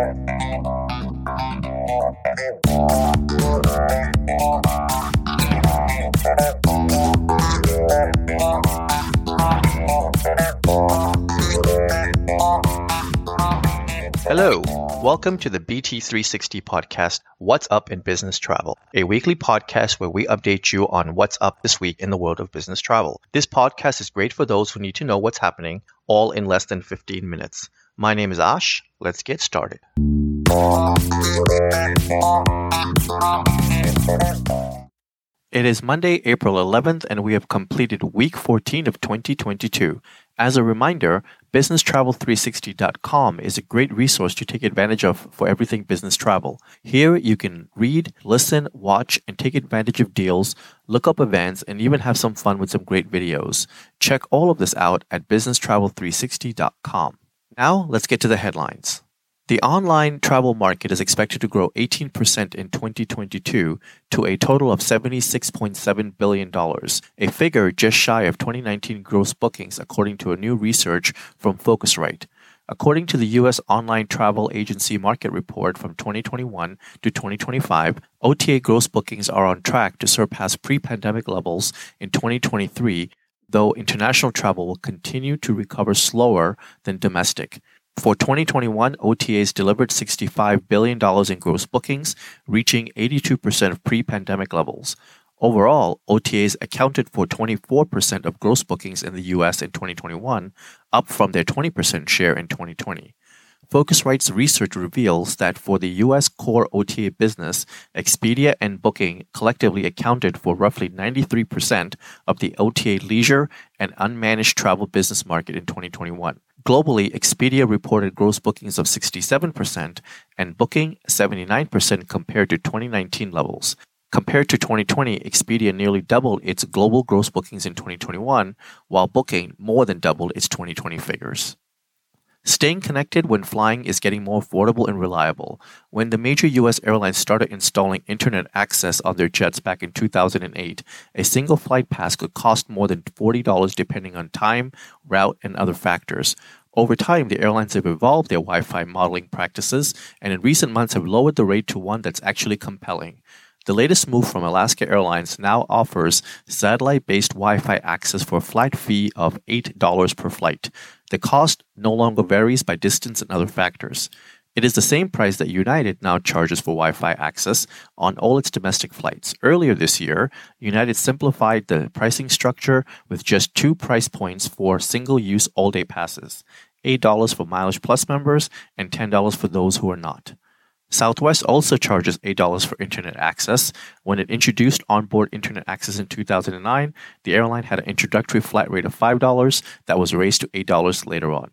Hello, welcome to the BT360 podcast, What's Up in Business Travel, a weekly podcast where we update you on what's up this week in the world of business travel. This podcast is great for those who need to know what's happening, all in less than 15 minutes. My name is Ash. Let's get started. It is Monday, April 11th, and we have completed week 14 of 2022. As a reminder, BusinessTravel360.com is a great resource to take advantage of for everything business travel. Here you can read, listen, watch, and take advantage of deals, look up events, and even have some fun with some great videos. Check all of this out at BusinessTravel360.com. Now, let's get to the headlines. The online travel market is expected to grow 18% in 2022 to a total of $76.7 billion, a figure just shy of 2019 gross bookings, according to a new research from Phocuswright. According to the U.S. Online Travel Agency Market Report from 2021 to 2025, OTA gross bookings are on track to surpass pre pandemic levels in 2023, though international travel will continue to recover slower than domestic. For 2021, OTAs delivered $65 billion in gross bookings, reaching 82% of pre pandemic levels. Overall, OTAs accounted for 24% of gross bookings in the US in 2021, up from their 20% share in 2020. Phocuswright's research reveals that for the US core OTA business, Expedia and Booking collectively accounted for roughly 93% of the OTA leisure and unmanaged travel business market in 2021. Globally, Expedia reported gross bookings of 67% and Booking 79% compared to 2019 levels. Compared to 2020, Expedia nearly doubled its global gross bookings in 2021, while Booking more than doubled its 2020 figures. Staying connected when flying is getting more affordable and reliable. When the major US airlines started installing internet access on their jets back in 2008, a single flight pass could cost more than $40 depending on time, route, and other factors. Over time, the airlines have evolved their Wi Fi modeling practices and in recent months have lowered the rate to one that's actually compelling. The latest move from Alaska Airlines now offers satellite based Wi Fi access for a flat fee of $8 per flight. The cost no longer varies by distance and other factors. It is the same price that United now charges for Wi Fi access on all its domestic flights. Earlier this year, United simplified the pricing structure with just two price points for single use all day passes $8 for Mileage Plus members and $10 for those who are not. Southwest also charges $8 for internet access. When it introduced onboard internet access in 2009, the airline had an introductory flat rate of $5 that was raised to $8 later on.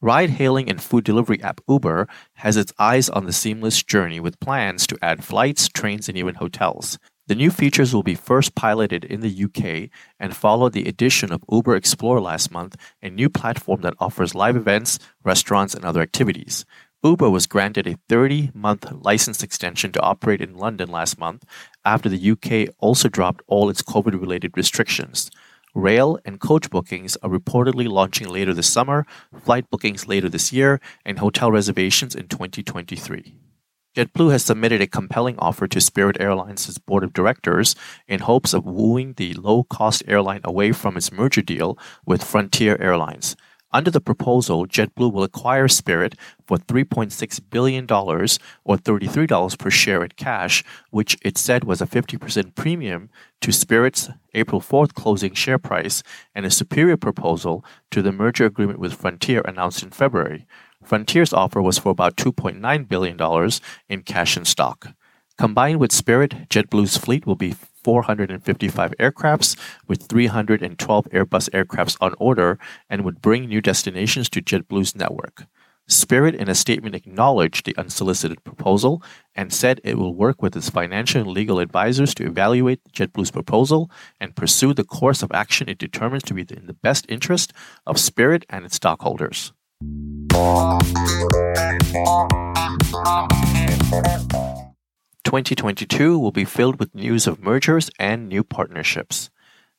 Ride hailing and food delivery app Uber has its eyes on the seamless journey with plans to add flights, trains, and even hotels. The new features will be first piloted in the UK and follow the addition of Uber Explore last month, a new platform that offers live events, restaurants, and other activities. Uber was granted a 30 month license extension to operate in London last month after the UK also dropped all its COVID related restrictions. Rail and coach bookings are reportedly launching later this summer, flight bookings later this year, and hotel reservations in 2023. JetBlue has submitted a compelling offer to Spirit Airlines' board of directors in hopes of wooing the low cost airline away from its merger deal with Frontier Airlines. Under the proposal, JetBlue will acquire Spirit for $3.6 billion or $33 per share in cash, which it said was a 50% premium to Spirit's April 4th closing share price and a superior proposal to the merger agreement with Frontier announced in February. Frontier's offer was for about $2.9 billion in cash and stock. Combined with Spirit, JetBlue's fleet will be 455 aircrafts with 312 Airbus aircrafts on order and would bring new destinations to JetBlue's network. Spirit, in a statement, acknowledged the unsolicited proposal and said it will work with its financial and legal advisors to evaluate JetBlue's proposal and pursue the course of action it determines to be in the best interest of Spirit and its stockholders. 2022 will be filled with news of mergers and new partnerships.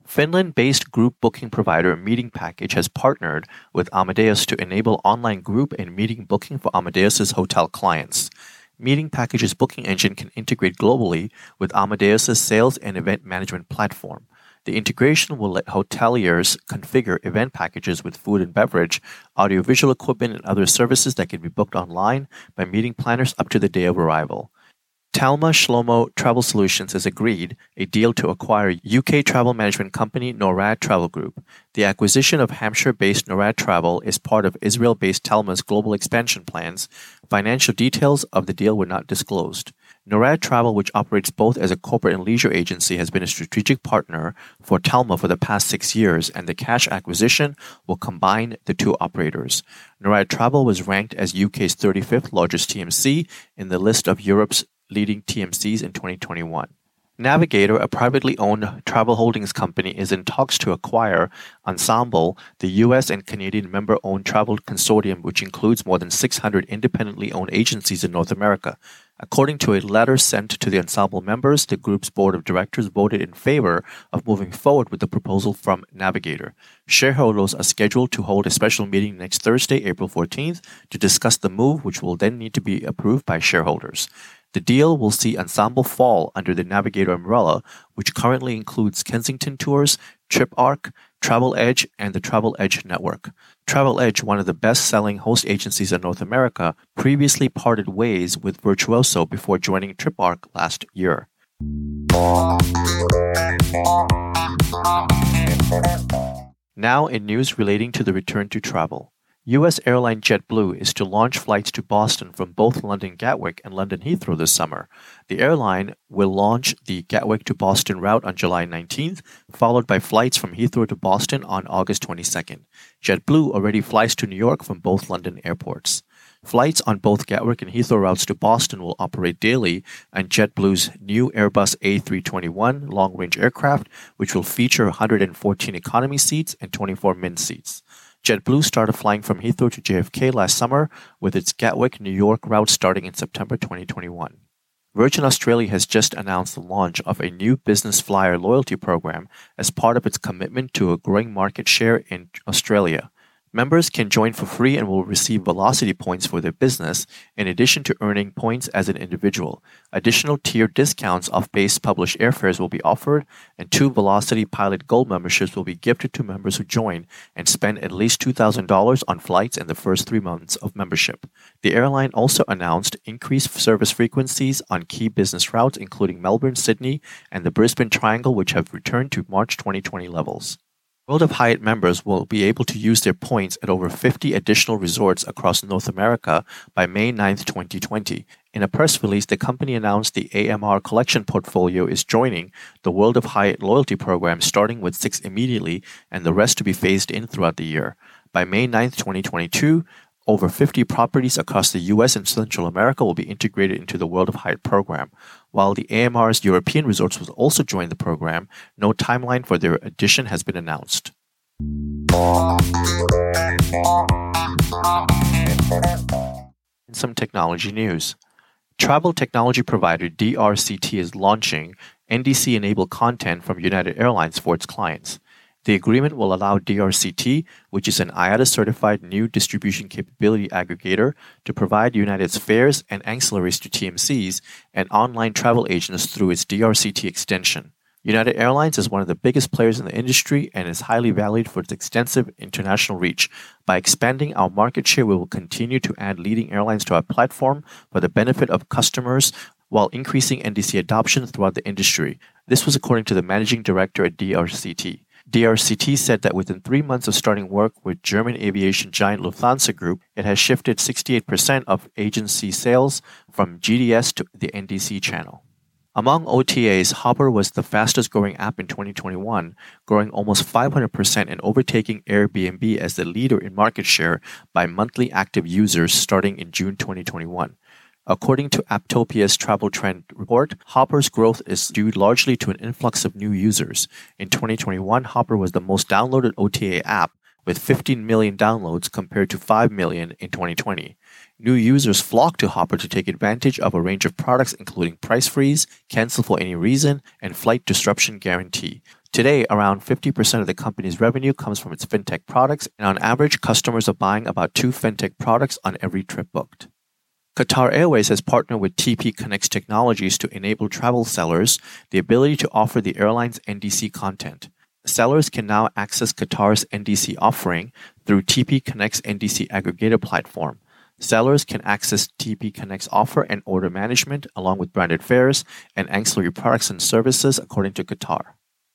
Finland based group booking provider Meeting Package has partnered with Amadeus to enable online group and meeting booking for Amadeus's hotel clients. Meeting Package's booking engine can integrate globally with Amadeus's sales and event management platform. The integration will let hoteliers configure event packages with food and beverage, audiovisual equipment, and other services that can be booked online by meeting planners up to the day of arrival. Talma Shlomo Travel Solutions has agreed a deal to acquire UK travel management company Norad Travel Group. The acquisition of Hampshire-based Norad Travel is part of Israel-based Talma's global expansion plans. Financial details of the deal were not disclosed. Norad Travel, which operates both as a corporate and leisure agency, has been a strategic partner for Talma for the past six years, and the cash acquisition will combine the two operators. Norad Travel was ranked as UK's 35th largest TMC in the list of Europe's leading TMCs in 2021. Navigator, a privately owned travel holdings company, is in talks to acquire Ensemble, the US and Canadian member owned travel consortium, which includes more than 600 independently owned agencies in North America. According to a letter sent to the Ensemble members, the group's board of directors voted in favor of moving forward with the proposal from Navigator. Shareholders are scheduled to hold a special meeting next Thursday, April 14th, to discuss the move, which will then need to be approved by shareholders. The deal will see Ensemble fall under the Navigator umbrella, which currently includes Kensington Tours, TripArc, Travel Edge, and the Travel Edge Network. Travel Edge, one of the best selling host agencies in North America, previously parted ways with Virtuoso before joining TripArc last year. Now, in news relating to the return to travel. U.S. airline JetBlue is to launch flights to Boston from both London Gatwick and London Heathrow this summer. The airline will launch the Gatwick to Boston route on July 19th, followed by flights from Heathrow to Boston on August 22nd. JetBlue already flies to New York from both London airports. Flights on both Gatwick and Heathrow routes to Boston will operate daily and JetBlue's new Airbus A321 long range aircraft, which will feature 114 economy seats and 24 Mint seats. JetBlue started flying from Heathrow to JFK last summer, with its Gatwick, New York route starting in September 2021. Virgin Australia has just announced the launch of a new business flyer loyalty program as part of its commitment to a growing market share in Australia. Members can join for free and will receive velocity points for their business, in addition to earning points as an individual. Additional tiered discounts off base published airfares will be offered, and two Velocity Pilot Gold memberships will be gifted to members who join and spend at least $2,000 on flights in the first three months of membership. The airline also announced increased service frequencies on key business routes, including Melbourne, Sydney, and the Brisbane Triangle, which have returned to March 2020 levels. World of Hyatt members will be able to use their points at over 50 additional resorts across North America by May 9, 2020. In a press release, the company announced the AMR collection portfolio is joining the World of Hyatt loyalty program, starting with six immediately and the rest to be phased in throughout the year. By May 9, 2022, over 50 properties across the US and Central America will be integrated into the World of Hyatt program. While the AMR's European resorts will also join the program, no timeline for their addition has been announced. Some technology news, travel technology provider DRCT is launching NDC enabled content from United Airlines for its clients. The agreement will allow DRCT, which is an IATA certified new distribution capability aggregator, to provide United's fares and ancillaries to TMCs and online travel agents through its DRCT extension. United Airlines is one of the biggest players in the industry and is highly valued for its extensive international reach. By expanding our market share, we will continue to add leading airlines to our platform for the benefit of customers while increasing NDC adoption throughout the industry. This was according to the managing director at DRCT. DRCT said that within three months of starting work with German aviation giant Lufthansa Group, it has shifted 68% of agency sales from GDS to the NDC channel. Among OTAs, Hopper was the fastest growing app in 2021, growing almost 500% and overtaking Airbnb as the leader in market share by monthly active users starting in June 2021. According to Apptopia's travel trend report, Hopper's growth is due largely to an influx of new users. In 2021, Hopper was the most downloaded OTA app with 15 million downloads compared to 5 million in 2020. New users flock to Hopper to take advantage of a range of products including price freeze, cancel for any reason, and flight disruption guarantee. Today, around 50% of the company's revenue comes from its fintech products, and on average, customers are buying about two fintech products on every trip booked. Qatar Airways has partnered with TP Connects Technologies to enable travel sellers the ability to offer the airline's NDC content. Sellers can now access Qatar's NDC offering through TP Connects NDC aggregator platform. Sellers can access TP Connects offer and order management along with branded fares and ancillary products and services according to Qatar.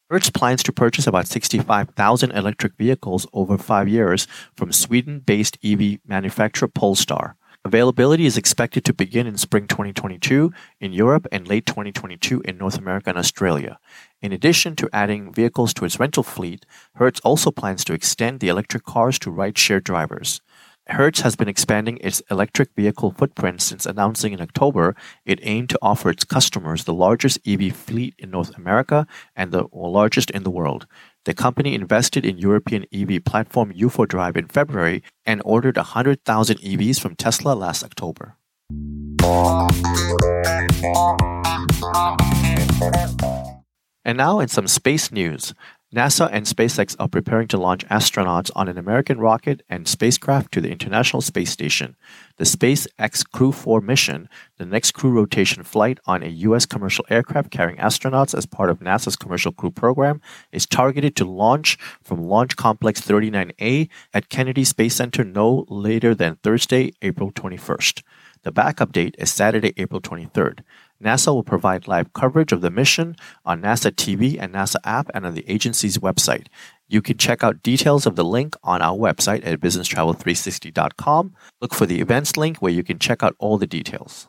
Hertz plans to purchase about 65,000 electric vehicles over five years from Sweden based EV manufacturer Polestar. Availability is expected to begin in spring 2022 in Europe and late 2022 in North America and Australia. In addition to adding vehicles to its rental fleet, Hertz also plans to extend the electric cars to rideshare drivers. Hertz has been expanding its electric vehicle footprint since announcing in October it aimed to offer its customers the largest EV fleet in North America and the largest in the world. The company invested in European EV platform UFODrive in February and ordered 100,000 EVs from Tesla last October. And now in some space news. NASA and SpaceX are preparing to launch astronauts on an American rocket and spacecraft to the International Space Station. The SpaceX Crew 4 mission, the next crew rotation flight on a U.S. commercial aircraft carrying astronauts as part of NASA's Commercial Crew program, is targeted to launch from Launch Complex 39A at Kennedy Space Center no later than Thursday, April 21st. The backup date is Saturday, April 23rd. NASA will provide live coverage of the mission on NASA TV and NASA app and on the agency's website. You can check out details of the link on our website at businesstravel360.com. Look for the events link where you can check out all the details.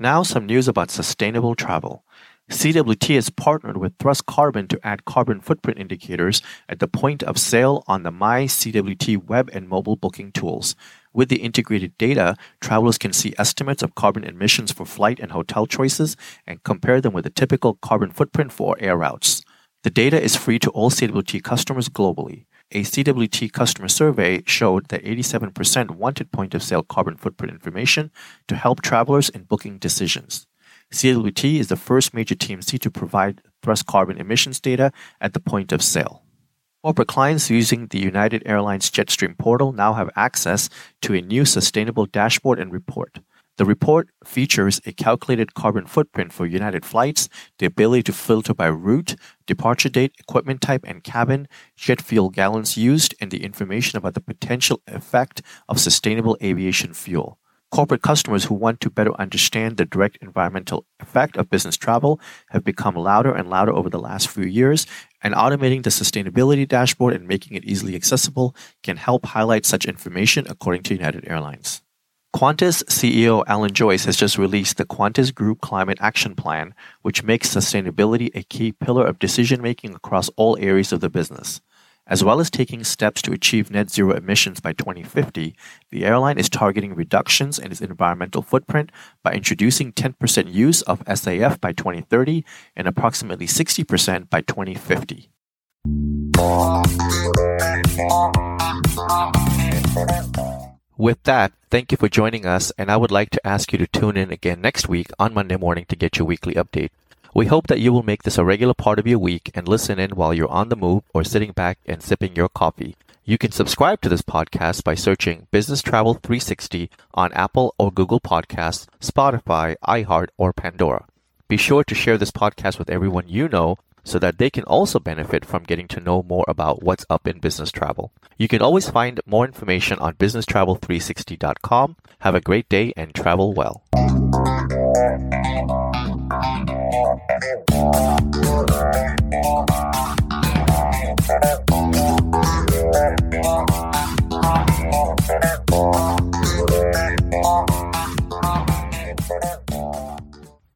Now, some news about sustainable travel. CWT has partnered with Thrust Carbon to add carbon footprint indicators at the point of sale on the My CWT web and mobile booking tools. With the integrated data, travelers can see estimates of carbon emissions for flight and hotel choices and compare them with a typical carbon footprint for air routes. The data is free to all CWT customers globally. A CWT customer survey showed that 87% wanted point of sale carbon footprint information to help travelers in booking decisions. CWT is the first major TMC to provide thrust carbon emissions data at the point of sale. Corporate clients using the United Airlines Jetstream portal now have access to a new sustainable dashboard and report. The report features a calculated carbon footprint for United flights, the ability to filter by route, departure date, equipment type and cabin, jet fuel gallons used, and the information about the potential effect of sustainable aviation fuel. Corporate customers who want to better understand the direct environmental effect of business travel have become louder and louder over the last few years, and automating the sustainability dashboard and making it easily accessible can help highlight such information, according to United Airlines. Qantas CEO Alan Joyce has just released the Qantas Group Climate Action Plan, which makes sustainability a key pillar of decision making across all areas of the business. As well as taking steps to achieve net zero emissions by 2050, the airline is targeting reductions in its environmental footprint by introducing 10% use of SAF by 2030 and approximately 60% by 2050. With that, thank you for joining us, and I would like to ask you to tune in again next week on Monday morning to get your weekly update. We hope that you will make this a regular part of your week and listen in while you're on the move or sitting back and sipping your coffee. You can subscribe to this podcast by searching Business Travel 360 on Apple or Google Podcasts, Spotify, iHeart, or Pandora. Be sure to share this podcast with everyone you know so that they can also benefit from getting to know more about what's up in business travel. You can always find more information on businesstravel360.com. Have a great day and travel well. Thank you.